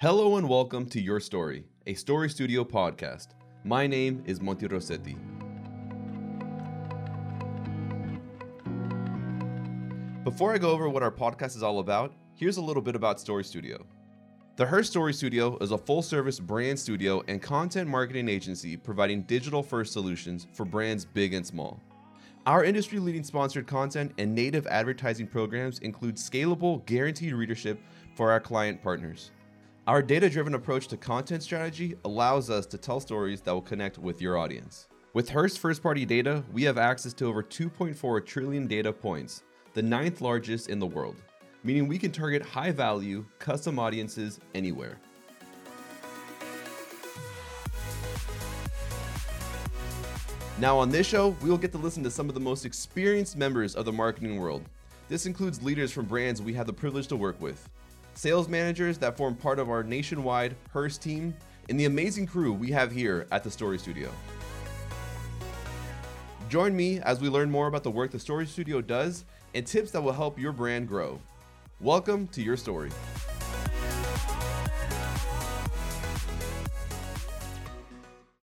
Hello and welcome to Your Story, a Story Studio podcast. My name is Monty Rossetti. Before I go over what our podcast is all about, here's a little bit about Story Studio. The Hearst Story Studio is a full service brand studio and content marketing agency providing digital first solutions for brands big and small. Our industry leading sponsored content and native advertising programs include scalable, guaranteed readership for our client partners. Our data driven approach to content strategy allows us to tell stories that will connect with your audience. With Hearst first party data, we have access to over 2.4 trillion data points, the ninth largest in the world meaning we can target high value, custom audiences anywhere. Now, on this show, we will get to listen to some of the most experienced members of the marketing world. This includes leaders from brands we have the privilege to work with, sales managers that form part of our nationwide Hearst team, and the amazing crew we have here at the Story Studio. Join me as we learn more about the work the Story Studio does and tips that will help your brand grow. Welcome to your story.